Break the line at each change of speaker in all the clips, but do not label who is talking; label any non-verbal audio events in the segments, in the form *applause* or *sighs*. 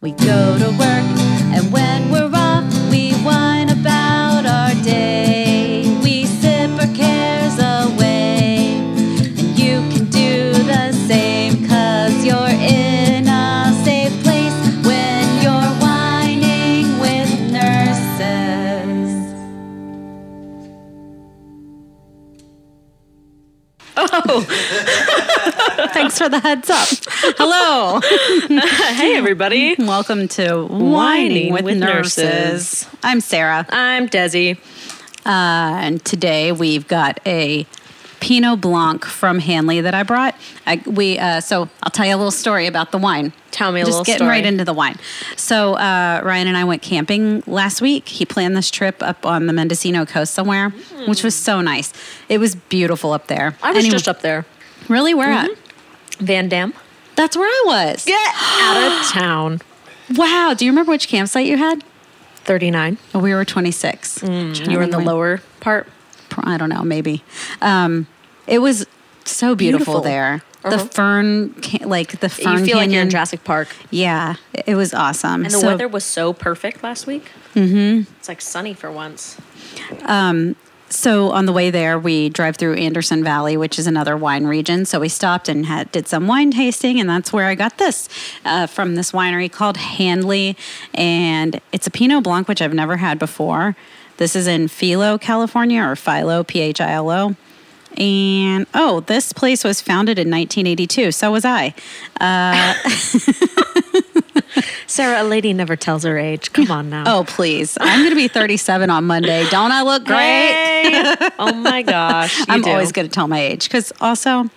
We go to work, and when we're off, we whine about our day. We sip our cares away, and you can do the same, cause you're in a safe place when you're whining with nurses. Oh, *laughs* thanks for the heads up. Hello. *laughs*
hey, everybody.
Welcome to Whining with, nurses. I'm Sarah.
I'm Desi.
Uh, and today we've got a Pinot Blanc from Handley that I brought. I, we uh, so I'll tell you a little story about the wine.
Tell me a
Just
little Just
getting
story.
right into the wine. So uh, Ryan and I went camping last week. He planned this trip up on the Mendocino coast somewhere, which was so nice. It was beautiful up there.
I was
Anyway-
just up there.
really where at?
Van Damme.
That's where I was.
Get *gasps* out of town.
Wow. Do you remember which campsite you had?
39.
Oh, we were 26.
You were in the lower part.
I don't know, maybe. Um, it was so beautiful,
Beautiful.
there. The
Uh-huh.
fern, like the fern
you feel like you're in. Jurassic Park.
Yeah, it was awesome.
And the
So-
weather was so perfect last week. Mm-hmm. It's like sunny for once.
So on the way there, we drive through Anderson Valley, which is another wine region. So we stopped and had, did some wine tasting, and that's where I got this uh, from this winery called Handley, and it's a Pinot Blanc, which I've never had before. This is in Philo, California, or Philo, P H I L O. And oh, this place was founded in 1982. So was I. *laughs* *laughs*
Sarah, a lady never tells her age. Come on now.
Oh, please. I'm going to be *laughs* 37 on Monday. Don't I look great?
Hey. *laughs* oh my gosh.
I'm
do.
always going to tell my age because also,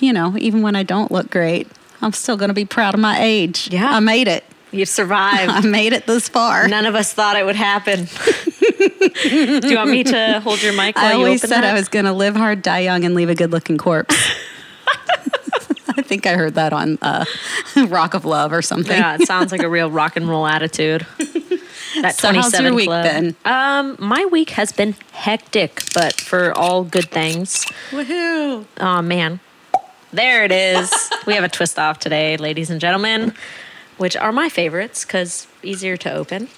you know, even when I don't look great, I'm still going to be proud of my age.
Yeah.
I made it.
You survived. *laughs*
I made it this far.
None of us thought it would happen. do you want me to hold your mic while
I
you
always
open
said
that?
I was going to live hard, die young, and leave a good looking corpse. *laughs* I think I heard that on uh, *laughs* Rock of Love or something.
Yeah, it *laughs* sounds like a real rock and roll attitude. That
So how's
27
your week
club.
been?
Um, my week has been hectic, but for all good things.
Woohoo.
Oh man, there it is. we have a twist off today, ladies and gentlemen, which are my favorites because easier to open.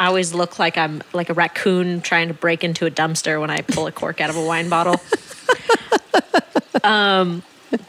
I always look like I'm like a raccoon trying to break into a dumpster when I pull a cork out of a wine bottle. um,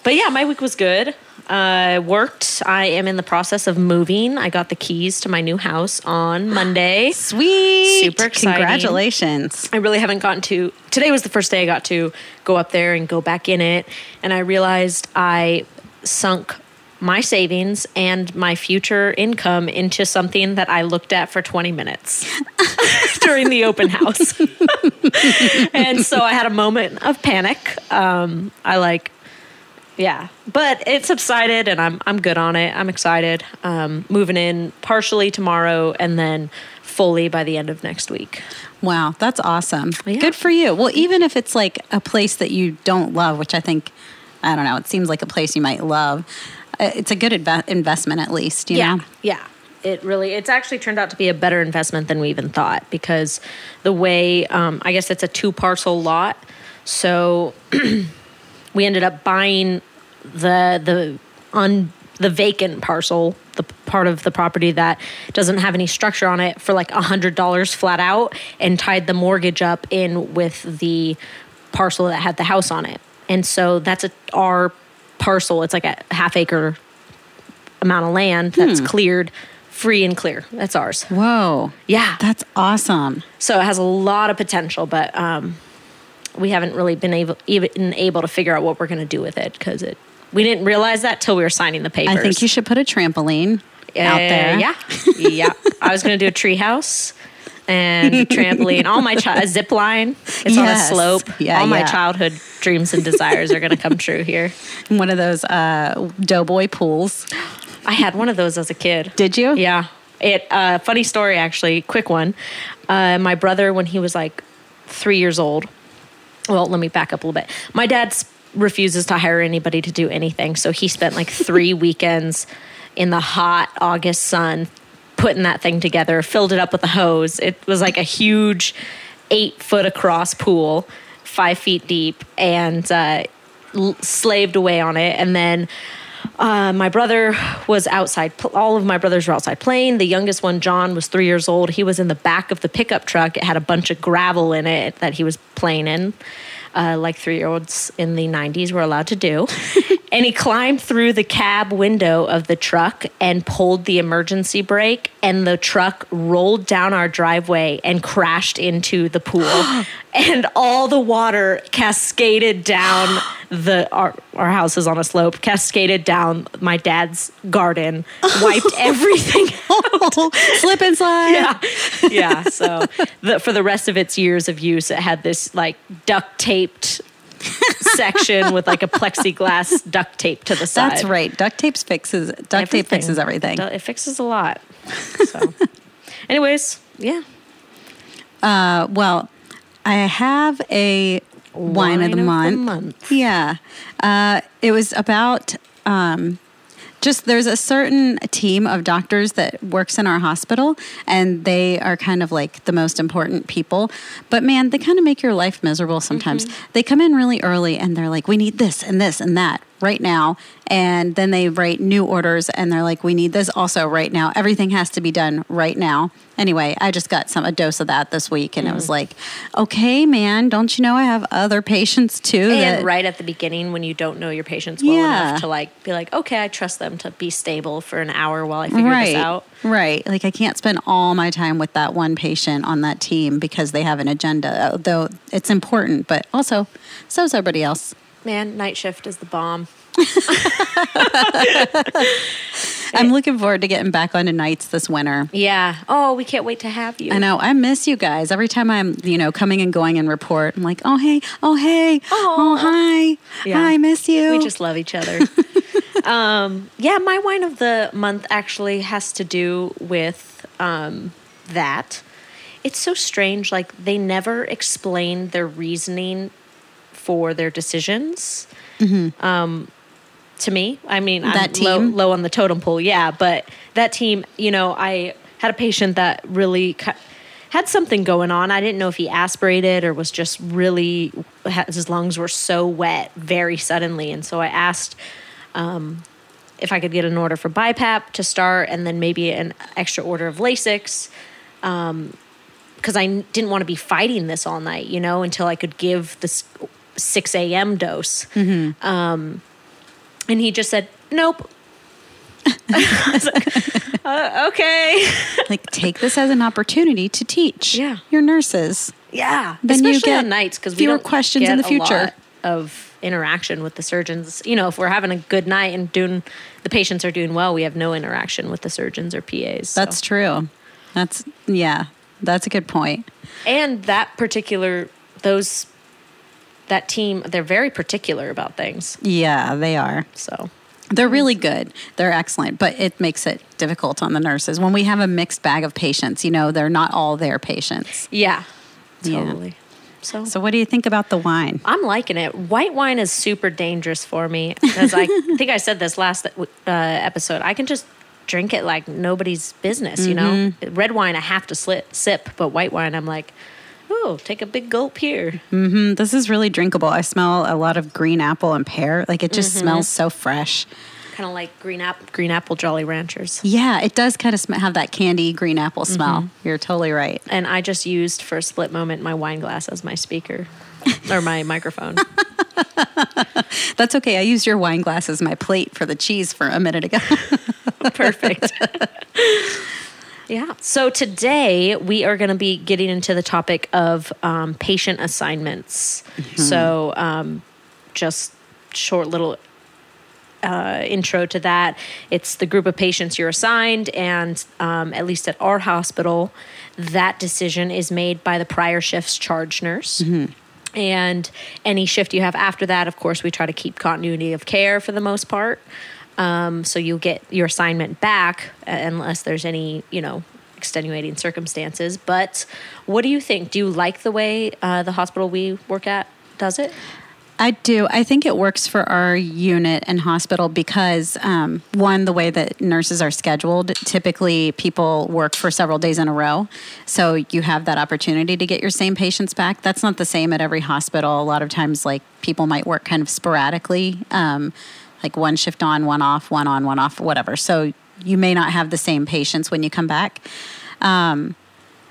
but yeah, my week was good. I worked. I am in the process of moving. I got the keys to my new house on *gasps* Monday.
Sweet.
Super exciting.
Congratulations.
I really haven't gotten to. Today was the first day I got to go up there and go back in it, and I realized I sunk my savings and my future income into something that I looked at for 20 minutes *laughs* during the open house. *laughs* and so I had a moment of panic. Um, I like, yeah, but it subsided and I'm I'm good on it. I'm excited. Um, moving in partially tomorrow and then fully by the end of next week.
Wow, that's awesome.
Yeah.
Good for you. Well, even if it's like a place that you don't love, which I think, I don't know, it seems like a place you might love, uh, it's a good inve- investment at least, you
yeah,
know?
yeah. It really, it's actually turned out to be a better investment than we even thought because the way, um, I guess it's a two parcel lot. So *clears throat* we ended up buying the, the, un, the vacant parcel, the part of the property that doesn't have any structure on it for like a hundred dollars flat out and tied the mortgage up in with the parcel that had the house on it. And so that's a, our parcel. It's like a half acre amount of land that's cleared free and clear. That's ours.
Whoa.
Yeah.
That's awesome.
So it has a lot of potential, but um, we haven't really been able even able to figure out what we're going to do with it because it we didn't realize that till we were signing the papers.
I think you should put a trampoline out
Uh,
there.
Yeah, yeah. I was going to do a tree house and a trampoline. All my chi- a zip line. It's on a slope.
Yeah,
All my childhood dreams and desires are going to come true here. *laughs*
One of those uh, doughboy pools.
I had one of those as a kid.
Did you?
Yeah. It uh, funny story actually, quick one. Uh, my brother when he was like three years old. Well, let me back up a little bit. My dad s- refuses to hire anybody to do anything, so he spent like *laughs* three weekends in the hot August sun putting that thing together. Filled it up with a hose. It was like a huge eight foot across pool, five feet deep, and uh, slaved away on it, and then uh, my brother was outside. All of my brothers were outside playing. The youngest one, John, was three years old. He was in the back of the pickup truck. It had a bunch of gravel in it that he was playing in, uh, like three year olds in the 90s were allowed to do. *laughs* and he climbed through the cab window of the truck and pulled the emergency brake, and the truck rolled down our driveway and crashed into the pool. *gasps* and all the water cascaded down *gasps* *gasps* the our, our house is on a slope cascaded down my dad's garden *laughs* wiped everything out. *laughs*
Slip and slide.
yeah yeah so the, for the rest of its years of use it had this like duct taped section with like a plexiglass duct tape to the side
That's right. Duct tape fixes duct tape fixes everything.
It fixes a lot so anyways yeah
Uh, well, I have a wine, of the month.
month.
Yeah. Uh, it was about um, just there's a certain team of doctors that works in our hospital, and they are kind of like the most important people. But man, they kind of make your life miserable sometimes. They come in really early and they're like, we need this and this and that right now. And then they write new orders and they're like, we need this also right now. Everything has to be done right now. Anyway, I just got some a dose of that this week and it was mm. like, okay, man, don't you know I have other patients too?
and
that-
right at the beginning when you don't know your patients well
Yeah.
enough to like be like okay i trust them to be stable for an hour while i figure
right,
this out
Right. Like I can't spend all my time with that one patient on that team because they have an agenda, though it's important, but also so is everybody else.
Man night shift is the bomb. *laughs*
I'm looking forward to getting back onto nights this winter.
yeah. Oh we can't wait to have you.
I know. I miss you guys. Every time I'm, you know, coming and going and report, I'm like, oh hey, oh hey, oh, hi,
Yeah.
hi, I miss you.
we just love each other. *laughs* Um yeah my wine of the month actually has to do with um that. It's so strange like they never explain their reasoning for their decisions. Um to me i mean I'm
That
low,
team?
low on the totem pole yeah but that team you know i had a patient that really ki- had something going on. I didn't know if he aspirated or was just really his lungs were so wet very suddenly and so i asked um, if i could get an order for bipap to start and then maybe an extra order of lasix because I n- didn't want to be fighting this all night, you know, until I could give this 6 a.m. dose. Um, and he just said, nope. *laughs* Like, uh, okay. *laughs*
like take this as an opportunity to teach
Yeah.
your nurses.
yeah.
Then you
Especially
get
on nights because we
fewer questions
get
in the
a
future.
lot of interaction with the surgeons. You know, if we're having a good night and doing the patients are doing well, we have no interaction with the surgeons or PAs. so.
That's true. That's yeah. That's a good point.
and that particular those that team they're very particular about things
Yeah, they are.
so
They're really good. They're excellent, but it makes it difficult on the nurses when we have a mixed bag of patients. You know, they're not all their patients.
yeah
Yeah.
totally so,
So, what do you think about the wine?
i'm liking it white wine is super dangerous for me because i *laughs* think i said this last uh, episode i can just drink it like nobody's business you know red wine i have to sip but white wine i'm like oh take a big gulp here
Mm-hmm. This is really drinkable. I smell a lot of green apple and pear. Like it just smells so fresh.
kind of like green apple green apple jolly ranchers
Yeah, it does kind of sm- have that candy green apple smell. You're totally right.
and I just used for a split moment my wine glass as my speaker or my *laughs* microphone. *laughs*
That's okay. I used your wine glass as my plate for the cheese for a minute ago. *laughs*
Perfect. Yeah. So today we are going to be getting into the topic of um, patient assignments. So um, just short little uh, intro to that. It's the group of patients you're assigned, and um, at least at our hospital, that decision is made by the prior shift's charge nurse. And any shift you have after that, of course, we try to keep continuity of care for the most part. Um, so you'll get your assignment back uh, unless there's any, you know, extenuating circumstances. But what do you think? Do you like the way uh, the hospital we work at does it?
I do. I think it works for our unit and hospital because, um, one, the way that nurses are scheduled, typically people work for several days in a row. So you have that opportunity to get your same patients back. That's not the same at every hospital. A lot of times, like, people might work kind of sporadically. Um, like one shift on, one off, one on, one off, whatever. So you may not have the same patients when you come back. Um,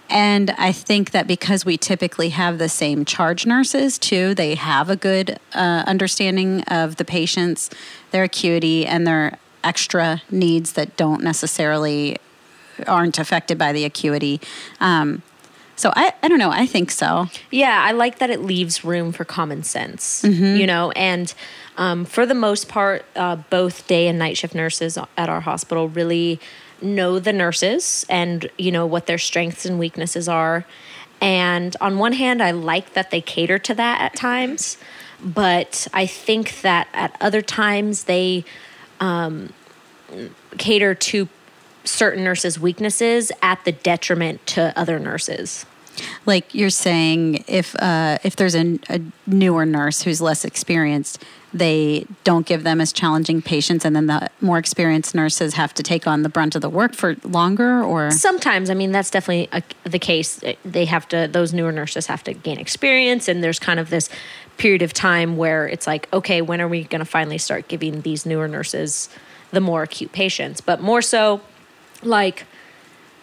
and I think that because we typically have the same charge nurses too, they have a good uh, understanding of the patients, their acuity, and their extra needs that don't necessarily aren't affected by the acuity. Um, so I, I don't know. I think so.
Yeah, I like that it leaves room for common sense, you know, and um, for the most part, uh, both day and night shift nurses at our hospital really know the nurses and, you know, what their strengths and weaknesses are. And on one hand, I like that they cater to that at times, but I think that at other times they um, cater to certain nurses' weaknesses at the detriment to other nurses.
Like you're saying, if uh, if there's a, a newer nurse who's less experienced, they don't give them as challenging patients, and then the more experienced nurses have to take on the brunt of the work for longer. Or
Sometimes, I mean, that's definitely a, the case. They have to; those newer nurses have to gain experience, and there's kind of this period of time where it's like, okay, when are we going to finally start giving these newer nurses the more acute patients? But more so, like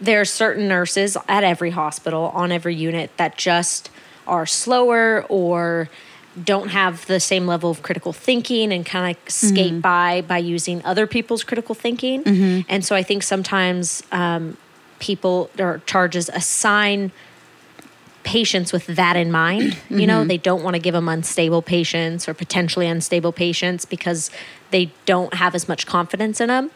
there are certain nurses at every hospital on every unit that just are slower or don't have the same level of critical thinking and kind of skate mm-hmm. by by using other people's critical thinking. Mm-hmm. And so I think sometimes um, people or charges assign patients with that in mind. You know, mm-hmm. they don't want to give them unstable patients or potentially unstable patients because they don't have as much confidence in them,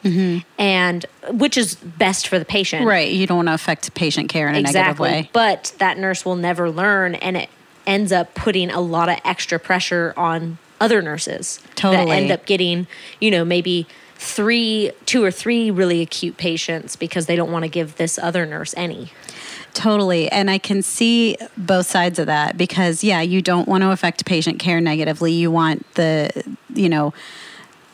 and which is best for the patient.
right, you don't want to affect patient care in a negative way.
But that nurse will never learn, and it ends up putting a lot of extra pressure on other nurses that end up getting, you know, maybe three, two or three really acute patients because they don't want to give this other nurse any.
Totally. And I can see both sides of that because, yeah, you don't want to affect patient care negatively. You want the, you know,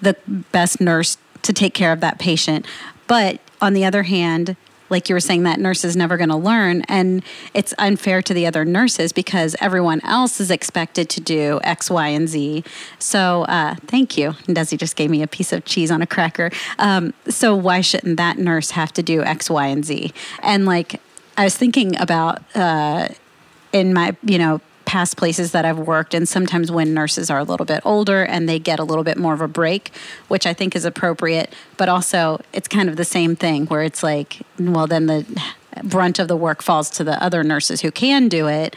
the best nurse to take care of that patient. But on the other hand, like you were saying, that nurse is never going to learn. And it's unfair to the other nurses because everyone else is expected to do X, Y, and Z. So uh, thank you. And Desi just gave me a piece of cheese on a cracker. Um, so why shouldn't that nurse have to do X, Y, and Z? And like, I was thinking about uh, in my, you know, past places that I've worked, and sometimes when nurses are a little bit older and they get a little bit more of a break, which I think is appropriate, but also it's kind of the same thing where it's like, well, then the brunt of the work falls to the other nurses who can do it,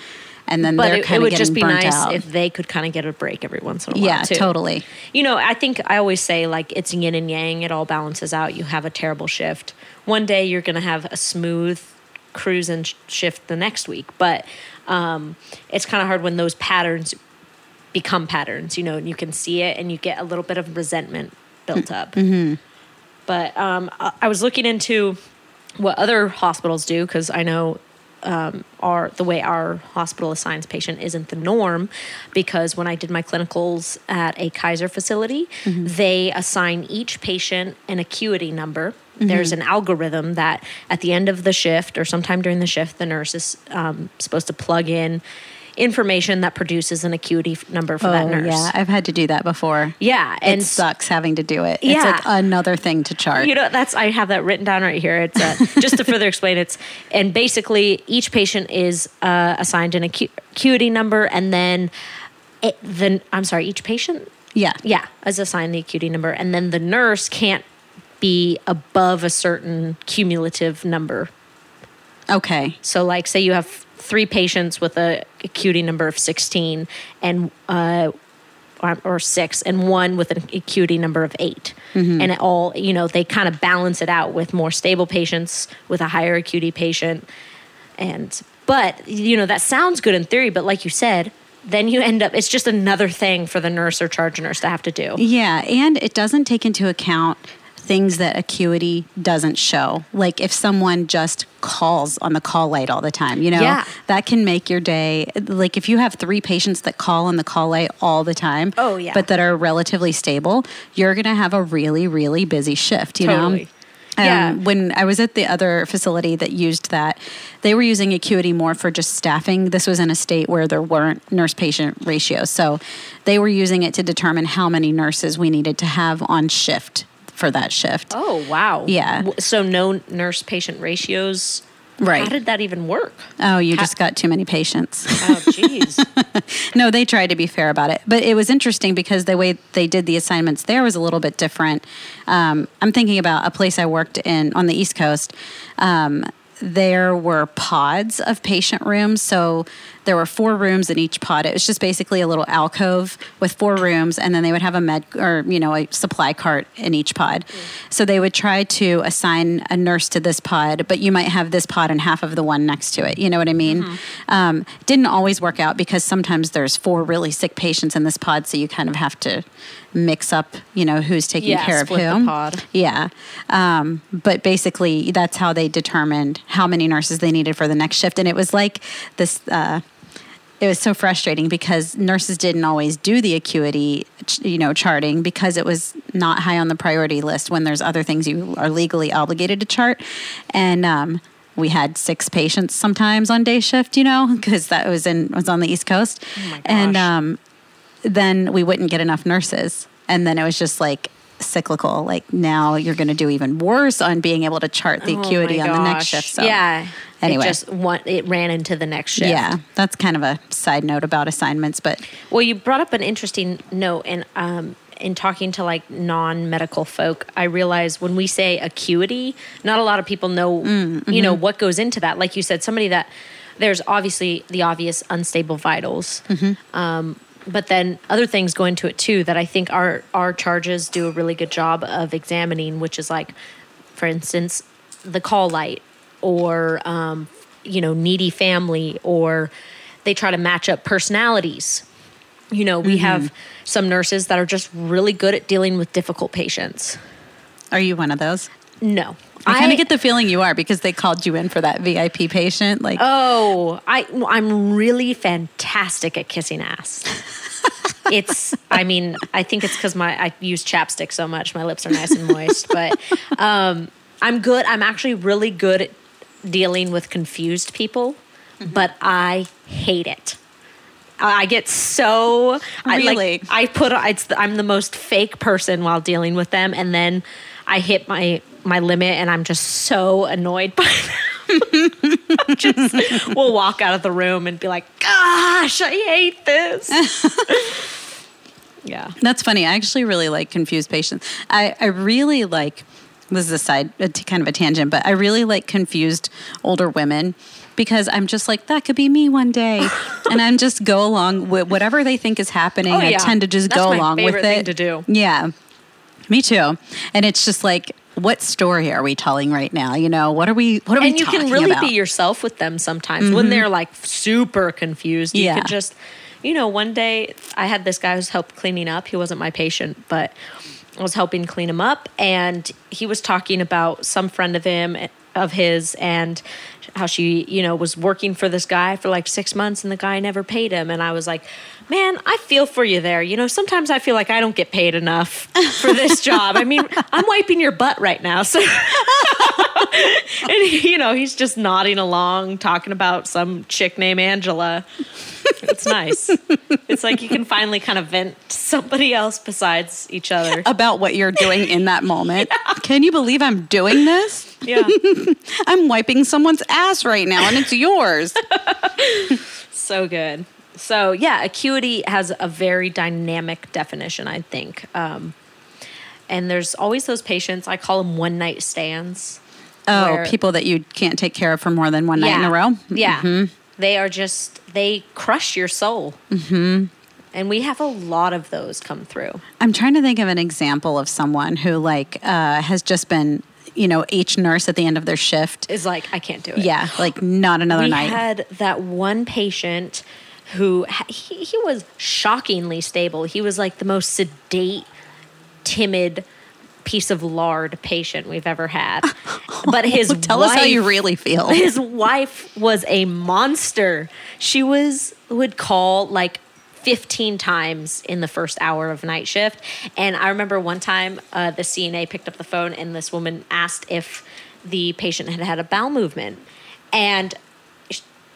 and then
But
they're
it,
kind
it
of
would just be nice
out.
if they could kind of get a break every once in a while.
yeah,
too.
totally.
You know, I think I always say like it's yin and yang. It all balances out. You have a terrible shift. One day you're going to have a smooth cruise and sh- shift the next week, but um, it's kind of hard when those patterns become patterns. You know, and you can see it, and you get a little bit of resentment built up. But um, I, I was looking into what other hospitals do because I know um, our the way our hospital assigns patient isn't the norm because when I did my clinicals at a Kaiser facility, they assign each patient an acuity number. There's an algorithm that at the end of the shift or sometime during the shift, the nurse is um, supposed to plug in information that produces an acuity number for that
Oh,
nurse.
yeah, I've had to do that before.
Yeah, and
it sucks having to do it.
Yeah.
It's like another thing to chart.
You know, that's I have that written down right here. It's uh, *laughs* just to further explain. It's and basically each patient is uh, assigned an acu- acuity number, and then it, the I'm sorry, each patient
yeah,
yeah is assigned the acuity number, and then the nurse can't be above a certain cumulative number.
Okay.
So, like, say you have three patients with a acuity number of 16 and uh, or, six, and one with an acuity number of 8 and it all you know they kind of balance it out with more stable patients with a higher acuity patient, and but you know that sounds good in theory, but like you said. Then you end up, it's just another thing for the nurse or charge nurse to have to do.
Yeah, and it doesn't take into account things that acuity doesn't show. Like if someone just calls on the call light all the time, you know,
Yeah.
that can make your day. Like if you have three patients that call on the call light all the time,
Oh, yeah.
but that are relatively stable, you're going to have a really, really busy shift, you
Totally.
know? Um,
Yeah.
When I was at the other facility that used that, they were using Acuity more for just staffing. This was in a state where there weren't nurse patient ratios. So they were using it to determine how many nurses we needed to have on shift for that shift.
Oh wow.
Yeah.
So no nurse patient ratios.
Right.
How did that even work?
Oh, you
Ha-
just got too many patients.
Oh jeez. *laughs*
no, they tried to be fair about it, but it was interesting because the way they did the assignments there was a little bit different. Um, I'm thinking about a place I worked in on the East Coast. Um, there were pods of patient rooms, so there were four rooms in each pod. It was just basically a little alcove with four rooms, and then they would have a med or you know a supply cart in each pod. So they would try to assign a nurse to this pod, but you might have this pod and half of the one next to it. You know what I mean? Um, didn't always work out because sometimes there's four really sick patients in this pod, so you kind of have to mix up, you know, who's taking
Yeah,
care of
pod.
Yeah. Um, but basically, that's how they determined how many nurses they needed for the next shift. And it was like this. Uh, it was so frustrating because nurses didn't always do the acuity, you know, charting because it was not high on the priority list when there's other things you are legally obligated to chart. And um, we had six patients sometimes on day shift, you know, because that was in was on the East Coast,
my
and um, then we wouldn't get enough nurses, and then it was just like cyclical. Like now you're going to do even worse on being able to chart the
Oh
acuity
my
on the next shift. So
yeah.
Anyway.
It just one, it ran into the next shift.
yeah, that's kind of a side note about assignments, but
Well, you brought up an interesting note, and um, in talking to like non-medical folk, I realize when we say acuity, not a lot of people know, you know, what goes into that. Like you said, somebody that there's obviously the obvious unstable vitals, um, but then other things go into it too that I think our our charges do a really good job of examining, which is like, for instance, the call light or um, you know needy family or they try to match up personalities. You know we have some nurses that are just really good at dealing with difficult patients.
Are you one of those?
No.
I kind of get the feeling you are because they called you in for that VIP patient. Like,
oh i i'm really fantastic at kissing ass. *laughs* It's i mean i think it's because my i use chapstick so much my lips are nice and moist but um i'm good i'm actually really good at dealing with confused people but i hate it. I get so I like I put it's the, I'm the most fake person while dealing with them, and then I hit my my limit, and I'm just so annoyed by them. *laughs* just will walk out of the room and be like, "Gosh, I hate this." *laughs* yeah,
That's funny. I actually really like confused patients. I, I really like, this is a side, a t- kind of a tangent, but I really like confused older women because I'm just like, that could be me one day. *laughs* and I'm just go along with whatever they think is happening.
Oh,
I tend to just
That's
go along with it.
thing to do.
Yeah. Me too. And it's just like, what story are we telling right now? You know, what are we, what are
and
we
you
talking
can really
about?
be yourself with them sometimes when mm-hmm. they're like super confused. You
Yeah.
could just, you know, one day I had this guy who's helped cleaning up. He wasn't my patient, but I was helping clean him up, and he was talking about some friend of him of his and how she, you know, was working for this guy for like six months, and the guy never paid him. And I was like, man, I feel for you there. You know, sometimes I feel like I don't get paid enough for this *laughs* job. I mean, I'm wiping your butt right now, so *laughs* and you know he's just nodding along talking about some chick named angela it's nice it's like you can finally kind of vent to somebody else besides each other *laughs*
about what you're doing in that moment. Can you believe I'm doing this?
yeah
I'm wiping someone's ass right now and it's yours.
so good so yeah acuity has a very dynamic definition i think um, and there's always those patients i call them one night stands
Oh,
where-
people that you can't take care of for more than one night in a row?
Yeah. They are just, they crush your soul. Mm-hmm. And we have a lot of those come through.
I'm trying to think of an example of someone who like uh, has just been, you know, H nurse at the end of their shift.
Is like, I can't do it.
Yeah, like not another
we
night.
We had that one patient who he, he was shockingly stable. He was like the most sedate, timid piece of lard patient we've ever had. *laughs* But his *laughs*
Tell us how you really feel. *laughs*
his wife was a monster. She was would call like 15 times in the first hour of night shift. And I remember one time uh, the CNA picked up the phone and this woman asked if the patient had had a bowel movement. And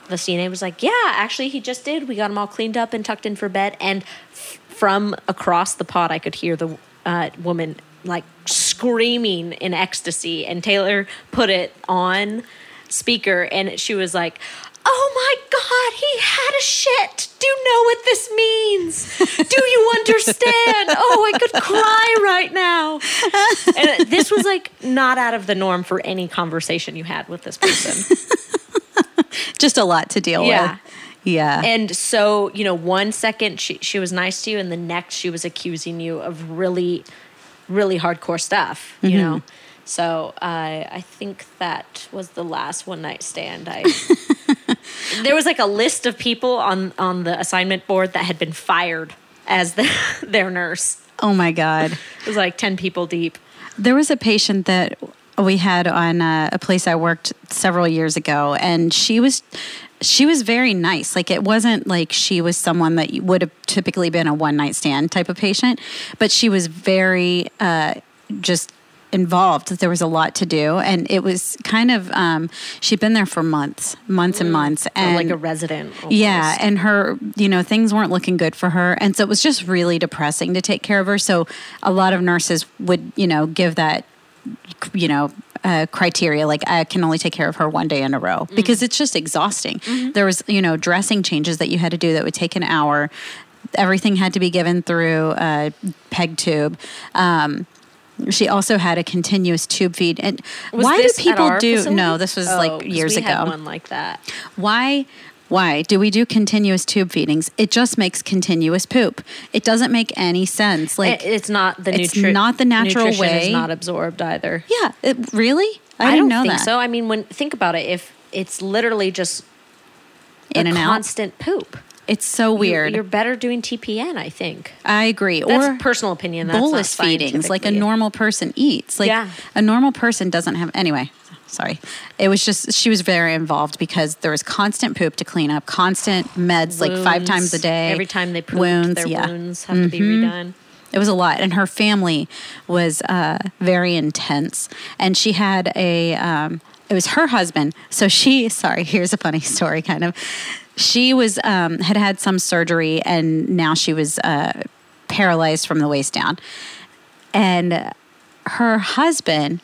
the CNA was like, Yeah, actually, he just did. We got him all cleaned up and tucked in for bed. And f- from across the pod, I could hear the uh, woman like screaming in ecstasy. And Taylor put it on speaker and she was like, Oh my God, he had a shit. Do you know what this means? Do you understand? oh, I could cry right now. And this was like not out of the norm for any conversation you had with this person. *laughs* *laughs*
Just a lot to deal
Yeah.
with. Yeah.
And so, you know, one second she, she was nice to you, and the next she was accusing you of really, really hardcore stuff, you know? So uh, I think that was the last one night stand. I *laughs* there was like a list of people on on the assignment board that had been fired as the, *laughs* their nurse.
oh my God.
It was like ten people deep.
There was a patient that we had on uh, a place I worked several years ago, and she was she was very nice. Like it wasn't like she was someone that would have typically been a one night stand type of patient, but she was very uh, just involved. There was a lot to do, and it was kind of um, she'd been there for months, months and months,
Or
and
like a resident.
yeah, and her, you know, things weren't looking good for her. And so it was just really depressing to take care of her. So a lot of nurses would, you know, give that, you know, uh, criteria like I can only take care of her one day in a row because it's just exhausting. There was, you know, dressing changes that you had to do that would take an hour. Everything had to be given through a peg tube. Um, she also had a continuous tube feed. And
Was
why do people do?
facility?
No, this was
Oh,
like years
we
ago
Had one like that.
why why? Do we do continuous tube feedings? It just makes continuous poop. It doesn't make any sense. Like
It- it's not the
it's
nutri-
not the natural
nutrition
way.
Is not absorbed either.
yeah it, really? I,
I,
didn't
don't
know
think
that.
so. I mean, when think about it, if it's literally just
in and out?
constant poop,
it's so weird.
You're better doing TPN, I think.
i agree.
That's
or
personal opinion. That's
bolus feedings like a normal person eats. Like
Yeah.
a normal person doesn't have anyway sorry. It was just she was very involved because there was constant poop to clean up constant meds like five times a day.
Every time they pooped,
wounds
their
yeah. Mm-hmm.
wounds have to be redone.
it was a lot and her family was uh, very intense. And she had a um, it was her husband. So she *laughs* sorry here's a funny story kind of. She was um, had had some surgery and now she was uh, paralyzed from the waist down. And her husband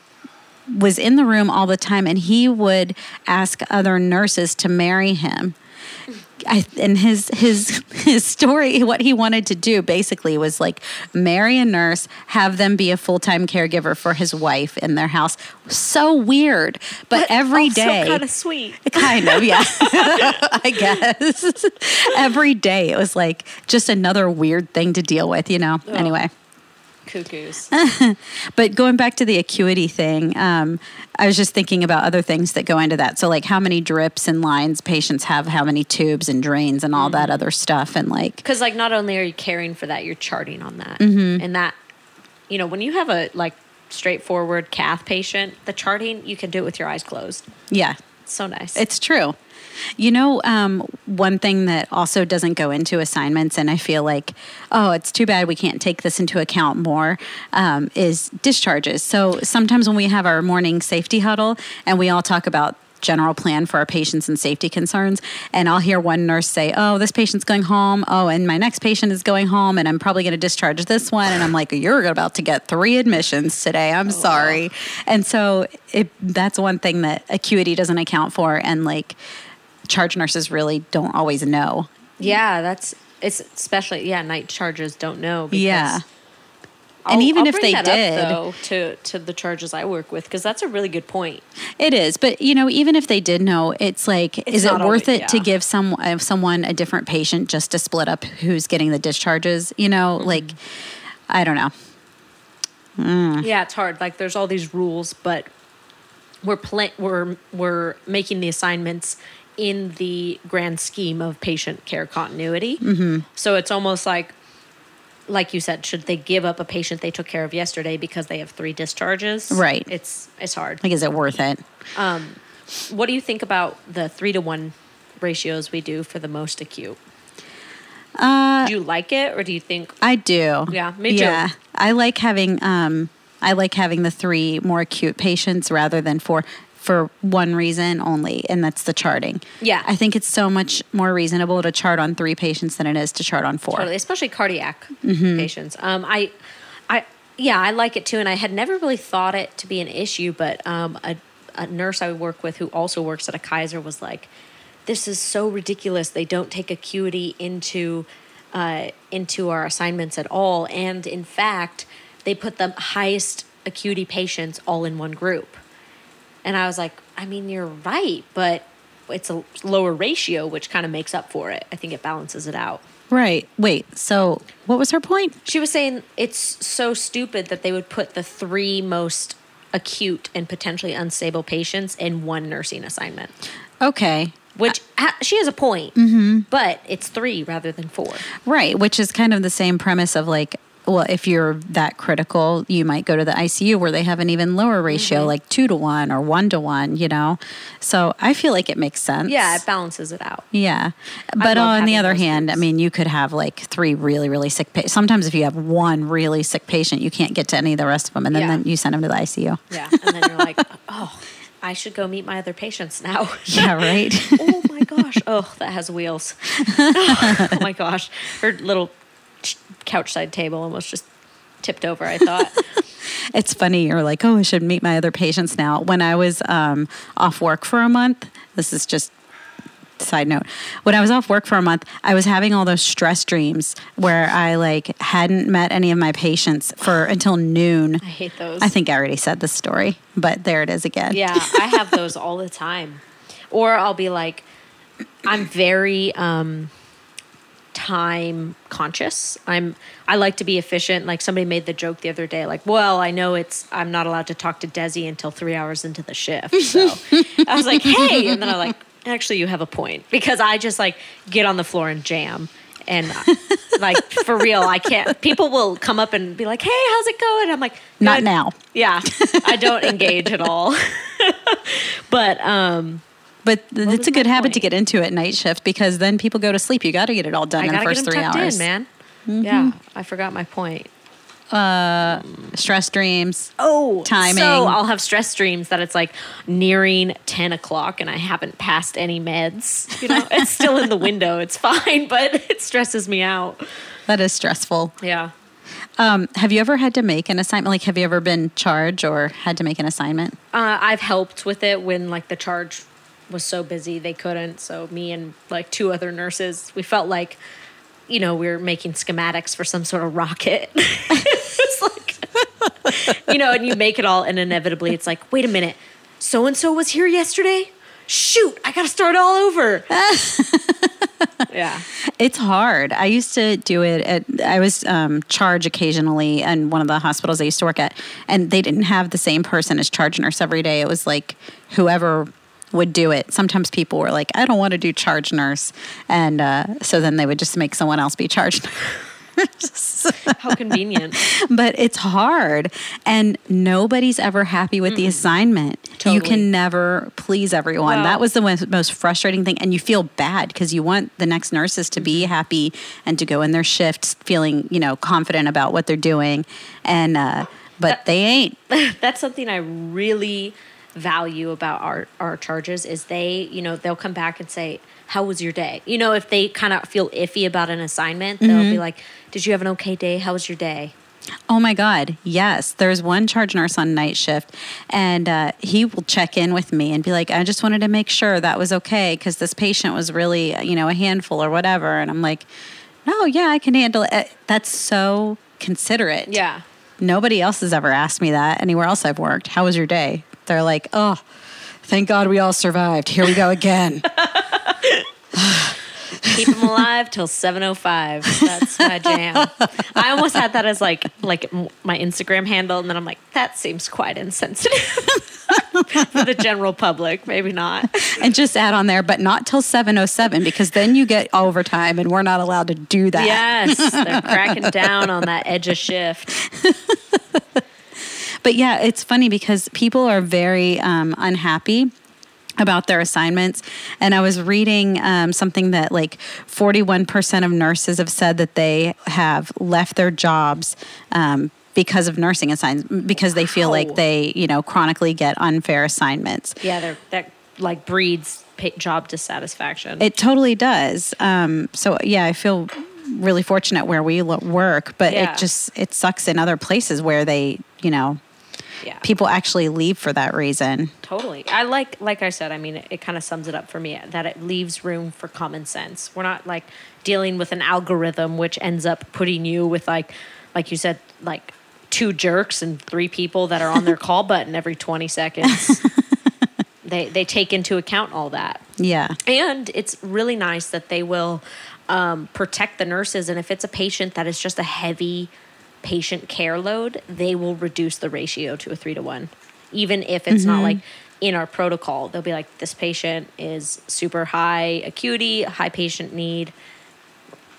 was in the room all the time and he would ask other nurses to marry him. I, and his his *laughs* his story what he wanted to do basically was like marry a nurse have them be a full-time caregiver for his wife in their house. So weird. But, every day
kind of sweet. *laughs*
kind of yeah. *laughs* I guess. Every day it was like just another weird thing to deal with you know? Anyway
Cuckoos. *laughs*
but going back to the acuity thing, um, I was just thinking about other things that go into that. So, like how many drips and lines patients have, how many tubes and drains and all that other stuff. And like,
Because like not only are you caring for that, you're charting on that,
Mm-hmm.
and that, you know, when you have a like straightforward cath patient, the charting you can do it with your eyes closed.
yeah,
so nice.
it's true. You know, um, one thing that also doesn't go into assignments, and I feel like, oh, it's too bad we can't take this into account more, um, is discharges. So sometimes when we have our morning safety huddle and we all talk about general plan for our patients and safety concerns, and I'll hear one nurse say, oh, this patient's going home. Oh, and my next patient is going home, and I'm probably going to discharge this one. And I'm like, you're about to get three admissions today. I'm sorry. And so it, that's one thing that acuity doesn't account for. And like, charge nurses really don't always know.
yeah, that's it's especially yeah. Night charges don't know. Because
Yeah.
I'll-
And even
I'll
if they did-
up, though, to to the charges I work with, because that's a really good point.
It is, but you know, even if they did know, it's like, is it worth
always-
it to give some uh, someone a different patient just to split up who's getting the discharges? You know,
Mm-hmm.
like, I don't know. Mm.
Yeah, it's hard. Like there's all these rules, but we're pla- we're we're making the assignments in the grand scheme of patient care continuity. Mm-hmm. So it's almost like, like you said, should they give up a patient they took care of yesterday because they have three discharges?
Right.
It's it's hard.
Like, is it worth it?
What do you think about the three to one ratios we do for the most acute? Uh, do you like it, or do you think?
I do.
Yeah, me too. Yeah,
I like having um, I like having the three more acute patients rather than four for one reason only, and that's the charting.
Yeah.
I think it's so much more reasonable to chart on three patients than it is to chart on four.
Totally, especially cardiac mm-hmm. patients. Um, I, I, yeah, I like it too, and I had never really thought it to be an issue, but um, a, a nurse I work with who also works at a Kaiser was like, "This is so ridiculous. They don't take acuity into, uh, into our assignments at all, and in fact, they put the highest acuity patients all in one group." And I was like, I mean, you're right, but it's a lower ratio, which kind of makes up for it. I think it balances it out.
Right. Wait. So, what was her point?
She was saying it's so stupid that they would put the three most acute and potentially unstable patients in one nursing assignment.
Okay.
Which she has a point, mm-hmm. but it's three rather than four.
Right. Which is kind of the same premise of like, well, if you're that critical, you might go to the ICU where they have an even lower ratio, mm-hmm. like two to one or one to one, you know? So I feel like it makes sense.
Yeah, it balances it out.
Yeah. But on the other hand. I mean, you could have like three really, really sick patients. Sometimes if you have one really sick patient, you can't get to any of the rest of them. And then, yeah. then you send them to the ICU.
Yeah. And then you're like, *laughs* oh, I should go meet my other patients now. *laughs*
yeah, right. *laughs*
oh my gosh. Oh, that has wheels. oh my gosh. Her little couch side table almost just tipped over, I thought. *laughs*
it's funny. You're like, oh, I should meet my other patients now. When I was um, off work for a month, this is just side note when i was off work for a month i was having all those stress dreams where i like hadn't met any of my patients for until noon
i hate those
i think i already said this story but there it is again
yeah i have those all the time or i'll be like i'm very um time conscious. I'm I like to be efficient. Like somebody made the joke the other day, like, well, I know it's I'm not allowed to talk to Desi until three hours into the shift. So *laughs* I was like, hey, and then I like, actually you have a point. Because I just like get on the floor and jam. And like for real, I can't people will come up and be like, Hey, how's it going? I'm like,
Not now.
Yeah. I don't engage at all. *laughs* but um
but it's a good habit point? to get into at night shift because then people go to sleep. You got to get it all done in the first three hours,
in, man. Mm-hmm. Yeah, I forgot my point.
Uh, stress dreams.
Oh,
timing.
So I'll have stress dreams that it's like nearing ten o'clock and I haven't passed any meds. You know, *laughs* it's still in the window. It's fine, *laughs* but it stresses me out.
That is stressful.
Yeah.
Um, have you ever had to make an assignment? Like, have you ever been charged or had to make an assignment?
Uh, I've helped with it when like the charge was so busy they couldn't. So me and like two other nurses, we felt like, you know, we were making schematics for some sort of rocket. *laughs* it's like, you know, and you make it all, and inevitably it's like, wait a minute, so and so was here yesterday. Shoot, I got to start all over. *laughs* yeah.
It's hard. I used to do it at, I was um, charge occasionally in one of the hospitals I used to work at, and they didn't have the same person as charge nurse every day. It was like whoever would do it. Sometimes people were like, I don't want to do charge nurse. And uh, so then they would just make someone else be charge nurse. *laughs*
How convenient. *laughs*
but it's hard. And nobody's ever happy with mm the assignment. Totally. You can never please everyone. That was the most frustrating thing. And you feel bad because you want the next nurses to be mm-hmm. happy and to go in their shifts feeling, you know, confident about what they're doing. And, uh, but that, they ain't. *laughs*
That's something I really value about our our charges is they you know they'll come back and say how was your day you know if they kind of feel iffy about an assignment they'll mm-hmm. be like did you have an okay day how was your day
Oh my God. Yes. There's one charge nurse on night shift, and uh, he will check in with me and be like, I just wanted to make sure that was okay because this patient was really, you know, a handful or whatever. And I'm like, no, yeah, I can handle it. That's so considerate.
Yeah.
Nobody else has ever asked me that anywhere else I've worked. How was your day? They're like, oh, thank God we all survived. Here we go again. *laughs* *laughs*
Keep them alive till 7:05. That's my jam. I almost had that as like like my Instagram handle, and then I'm like, that seems quite insensitive *laughs* for the general public. Maybe not.
And just add on there, but not till 7:07 because then you get overtime, and we're not allowed to do that.
Yes, they're cracking down on that edge of shift.
But yeah, it's funny because people are very um, unhappy about their assignments and i was reading um, something that like 41% of nurses have said that they have left their jobs um, because of nursing assignments because they feel
Wow.
like they you know chronically get unfair assignments
Yeah, that like breeds job dissatisfaction.
it totally does um, so yeah i feel really fortunate where we work but
Yeah.
it just it sucks in other places where they you know
yeah.
people actually leave for that reason
Totally. I like, like I said, I mean, it, it kind of sums it up for me that it leaves room for common sense. We're not like dealing with an algorithm which ends up putting you with like, like you said, like two jerks and three people that are on their *laughs* call button every 20 seconds. *laughs* they, they take into account all that.
yeah
And it's really nice that they will um, protect the nurses. And if it's a patient that is just a heavy patient care load, they will reduce the ratio to a three to one. Even if it's not mm-hmm. like in our protocol, they'll be like, this patient is super high acuity, high patient need.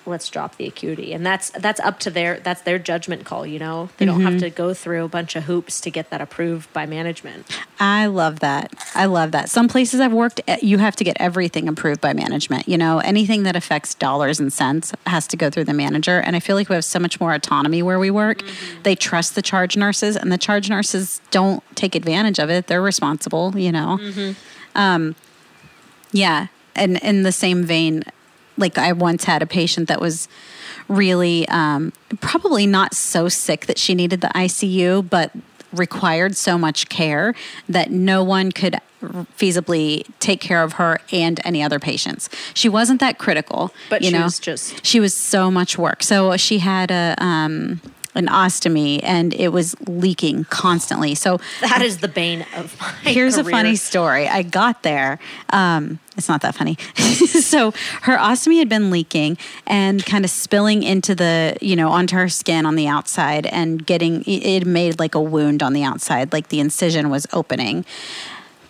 Let's drop the acuity, and that's that's up to their that's their judgment call. You know, they don't have mm-hmm. to go through a bunch of hoops to get that approved by management.
I love that. I love that. Some places I've worked, at, you have to get everything approved by management. You know, anything that affects dollars and cents has to go through the manager. And I feel like we have so much more autonomy where we work. Mm-hmm. They trust the charge nurses, and the charge nurses don't take advantage of it. They're responsible, you know. Mm-hmm. Um, yeah. And in the same vein, like I once had a patient that was really um, probably not so sick that she needed the ICU, but required so much care that no one could feasibly take care of her and any other patients. She wasn't that critical,
But
you
she
know.
was just-
she was so much work. So she had a um, an ostomy and it was leaking constantly. So
That is the bane of my
Here's a funny story. I got there. Um, it's not that funny. *laughs* so her ostomy had been leaking and kind of spilling into the, you know, onto her skin on the outside and getting it made like a wound on the outside, like the incision was opening.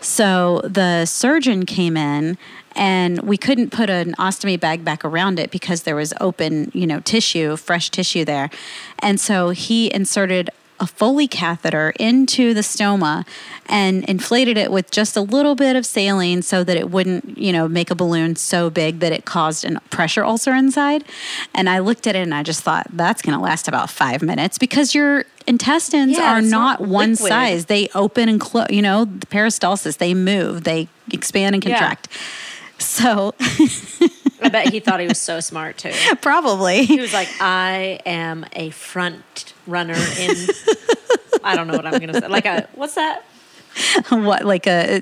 So the surgeon came in and we couldn't put an ostomy bag back around it because there was open, you know, tissue, fresh tissue there. And so he inserted a Foley catheter into the stoma and inflated it with just a little bit of saline so that it wouldn't, you know, make a balloon so big that it caused a pressure ulcer inside. And I looked at it and I just thought that's going to last about five minutes because your intestines
Yeah,
are not,
not
one size. They open and close, you know, the peristalsis, they move, they expand and
Yeah.
So
I bet he thought he was so smart too. *laughs*
Probably.
He was like, I am a front runner in. *laughs* I don't know what I'm gonna say. Like a what's that? *laughs*
what like a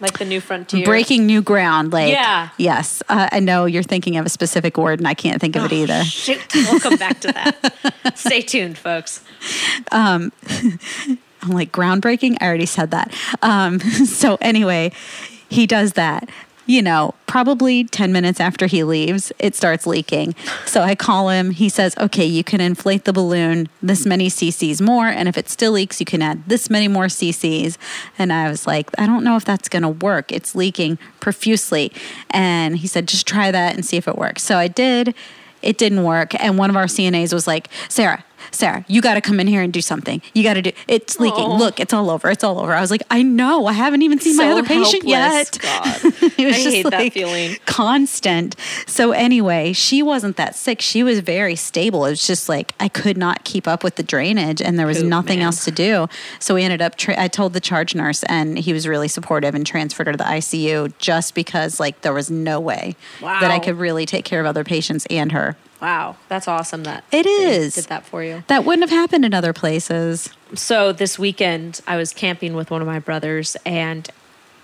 Like the new frontier.
breaking new ground like
Yeah.
yes uh, i know you're thinking of a specific word and i can't think of it either
Shoot, we'll come back to that. Stay tuned, folks.
i'm like groundbreaking i already said that um, so anyway he does that you know probably 10 minutes after he leaves it starts leaking. So i call him. He says okay you can inflate the balloon this many cc's more and if it still leaks you can add this many more cc's. And i was like i don't know if that's going to work. It's leaking profusely. And he said just try that and see if it works. So i did. It didn't work. And one of our cnas was like sarah Sarah, you got to come in here and do something. You got to do. It's leaking.
Aw.
Look, it's all over. It's all over. I was like, I know. I haven't even seen my other patient
helpless.
yet. *laughs*
God.
it was
I
just
hate that
like
feeling.
constant. So anyway, she wasn't that sick. She was very stable. It was just like I could not keep up with the drainage, and there was
Poop,
nothing
man.
else to do. So we ended up. Tra- I told the charge nurse, and he was really supportive and transferred her to the ICU just because like there was no way that I could really take care of other patients and her.
Wow, that's awesome that
it is
did that for you.
That wouldn't have happened in other places.
So this weekend, I was camping with one of my brothers and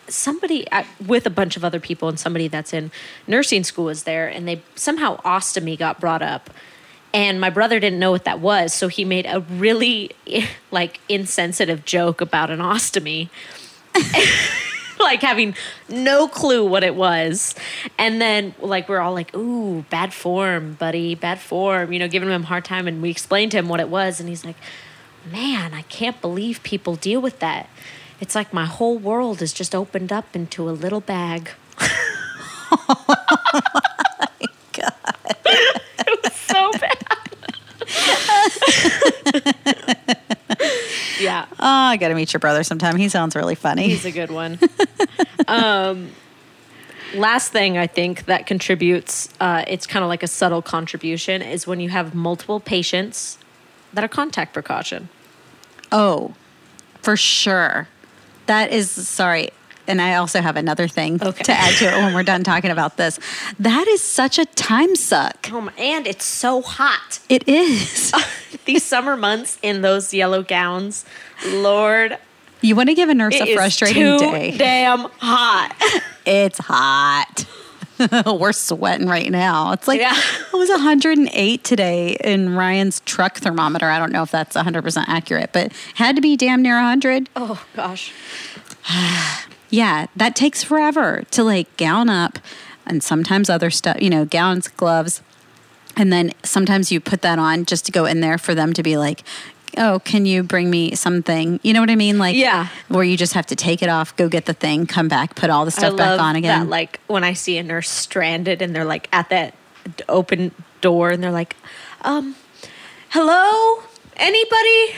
somebody I- with a bunch of other people and somebody that's in nursing school was there and they somehow ostomy got brought up and my brother didn't know what that was so he made a really *laughs* like insensitive joke about an ostomy *laughs* *laughs* like having no clue what it was. And then like we're all like ooh bad form buddy bad form you know giving him a hard time and we explained to him what it was and he's like man i can't believe people deal with that. It's like my whole world is just opened up into a little bag *laughs* it was so bad yeah
Oh, I got to meet your brother sometime. He sounds really funny.
he's a good one *laughs* Um, last thing I think that contributes, uh, it's kind of like a subtle contribution, is when you have multiple patients that are contact precaution.
Oh, for sure. That is sorry. And I also have another thing
Okay.
to add to it when we're done talking about this. That is such a time suck.
Oh, and it's so hot.
It is. *laughs*
These summer months in those yellow gowns, Lord,
You want to give a nurse a frustrating day.
damn hot. *laughs*
It's hot. *laughs* We're sweating right now. It's like
Yeah.
it was 108 today in Ryan's truck thermometer. I don't know if that's 100% accurate, but had to be damn near 100.
oh gosh. *sighs* *sighs* *sighs*
Yeah, that takes forever to like gown up and sometimes other stuff, you know, gowns, gloves. And then sometimes you put that on just to go in there for them to be like, oh, can you bring me something? You know what I mean? Like,
Yeah.
where you just have to take it off, go get the thing, come back, put all the stuff back on again.
That, like when I see a nurse stranded and they're like at that open door and they're like, um, hello, anybody?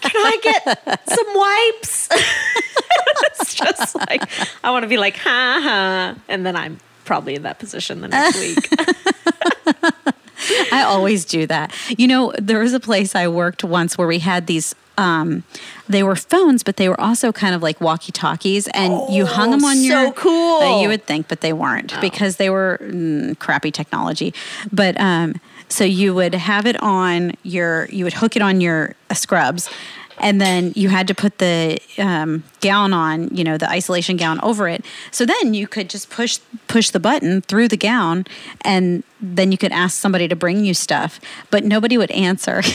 Can I get some wipes? *laughs* it's just like I want to be like, ha ha, and then I'm probably in that position the next week. *laughs*
I always do that. You know, there was a place I worked once where we had these. Um, they were phones, but they were also kind of like walkie talkies, and you hung them on
Oh, so
your.
cool.
Uh, you would think, but they weren't because they were mm, crappy technology. But um, so you would have it on your. You would hook it on your uh, scrubs. And then you had to put the um, gown on, you know, the isolation gown over it. So then you could just push push the button through the gown, and then you could ask somebody to bring you stuff. But nobody would answer. *laughs*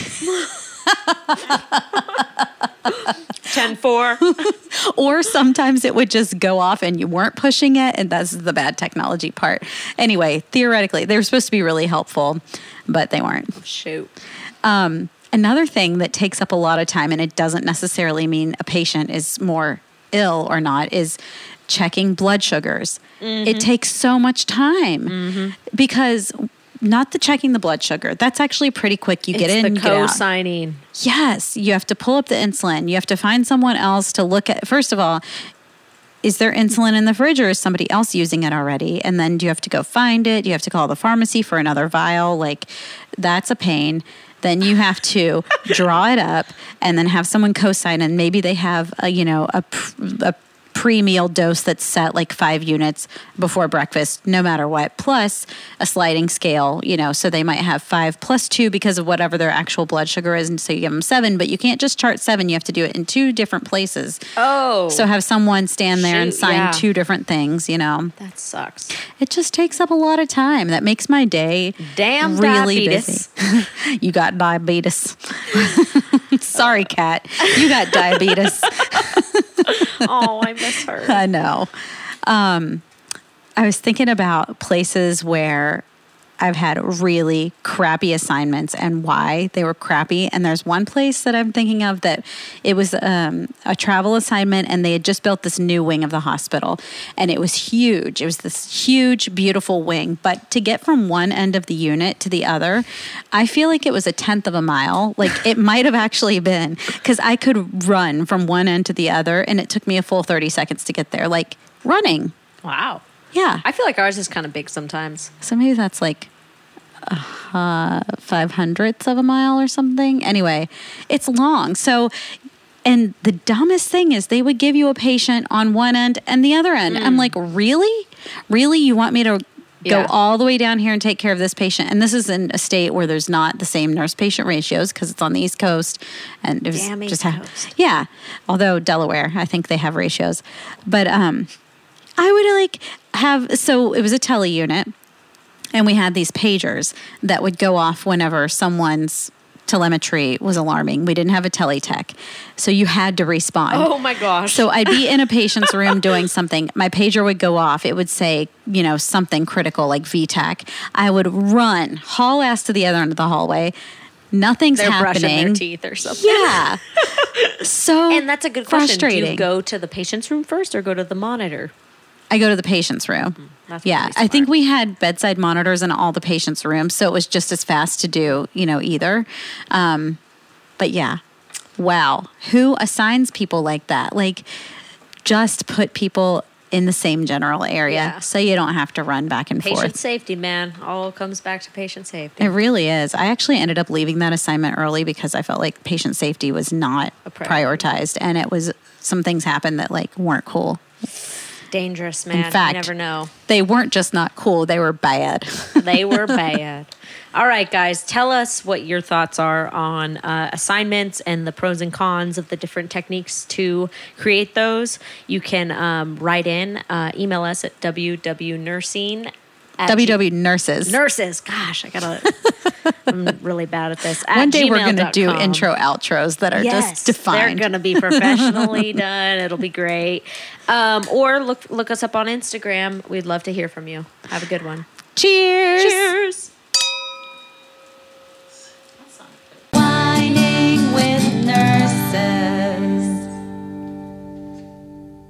Ten four. *laughs*
or sometimes it would just go off and you weren't pushing it and that's the bad technology part anyway theoretically they were supposed to be really helpful but they weren't
Shoot.
um, another thing that takes up a lot of time and it doesn't necessarily mean a patient is more ill or not is checking blood sugars
Mm-hmm.
it takes so much time because not the checking the blood sugar that's actually pretty quick you get
it's
in
the
you get out.
co-signing.
Yes, you have to pull up the insulin. You have to find someone else to look at. First of all, is there insulin in the fridge or is somebody else using it already? And then do you have to go find it? You have to call the pharmacy for another vial. Like, that's a pain. Then you have to *laughs* draw it up and then have someone co-sign, and maybe they have a you know a, pr- a pre-meal dose that's set like five units before breakfast, no matter what, plus a sliding scale, you know, so they might have five plus two because of whatever their actual blood sugar is. And so you give them seven, but you can't just chart seven. You have to do it in two different places.
Oh,
So have someone stand there and sign
yeah.
two different things, you know.
that sucks.
It just takes up a lot of time. That makes my day
Damn
really
diabetes.
busy. *laughs* you got diabetes. *laughs* Sorry, Kat. You got diabetes. *laughs* *laughs*
oh, I miss her. *laughs*
I know. Um, I was thinking about places where I've had really crappy assignments and why they were crappy. And there's one place that I'm thinking of that it was um, a travel assignment, and they had just built this new wing of the hospital, and it was huge. It was this huge, beautiful wing. But to get from one end of the unit to the other, I feel like it was a tenth of a mile. Like it *laughs* might have actually been because I could run from one end to the other, and it took me a full 30 seconds to get there, like running.
Wow.
Yeah.
I feel like ours is kind of big sometimes.
So maybe that's like uh, five hundredths of a mile or something. Anyway, it's long. So, and the dumbest thing is they would give you a patient on one end and the other end. I'm like, really? Really? You want me to go
Yeah.
all the way down here and take care of this patient? And this is in a state where there's not the same nurse patient ratios because it's on the East Coast. And it was
Damn
just ha- yeah. Although Delaware, I think they have ratios. But, um, I would like have so it was a tele unit and we had these pagers that would go off whenever someone's telemetry was alarming. We didn't have a teletech. So you had to respond.
Oh my gosh.
So I'd be in a *laughs* patient's room doing something. My pager would go off. It would say, you know, something critical like V-tach. I would run, haul ass to the other end of the hallway. Nothing's
They're
happening.
brushing their teeth or something.
Yeah. *laughs* so
And that's a good question. Do you go to the patient's room first or go to the monitor?
I go to the patient's room.
that's
yeah, I think we had bedside monitors in all the patients' rooms, so it was just as fast to do, you know, either. Um, but yeah, wow, who assigns people like that? Like, just put people in the same general area,
Yeah.
so you don't have to run back and
Patient
forth.
Patient safety, man. All comes back to patient safety.
It really is. I actually ended up leaving that assignment early because I felt like patient safety was not prioritized, and it was some things happened that like weren't cool.
Dangerous, man.
fact-
you never know.
They weren't just not cool; they were bad.
They were *laughs* bad. All right, guys, tell us what your thoughts are on uh, assignments and the pros and cons of the different techniques to create those. You can um, write in, uh, email us at www.nursing.
WW nurses.
nurses. Gosh, I gotta. *laughs* I'm really bad at this. At
One day we're going to do intro outros that are just defined.
They're going to be professionally *laughs* done. It'll be great. Um, or look look us up on Instagram. We'd love to hear from you. Have a good one.
Cheers.
Cheers.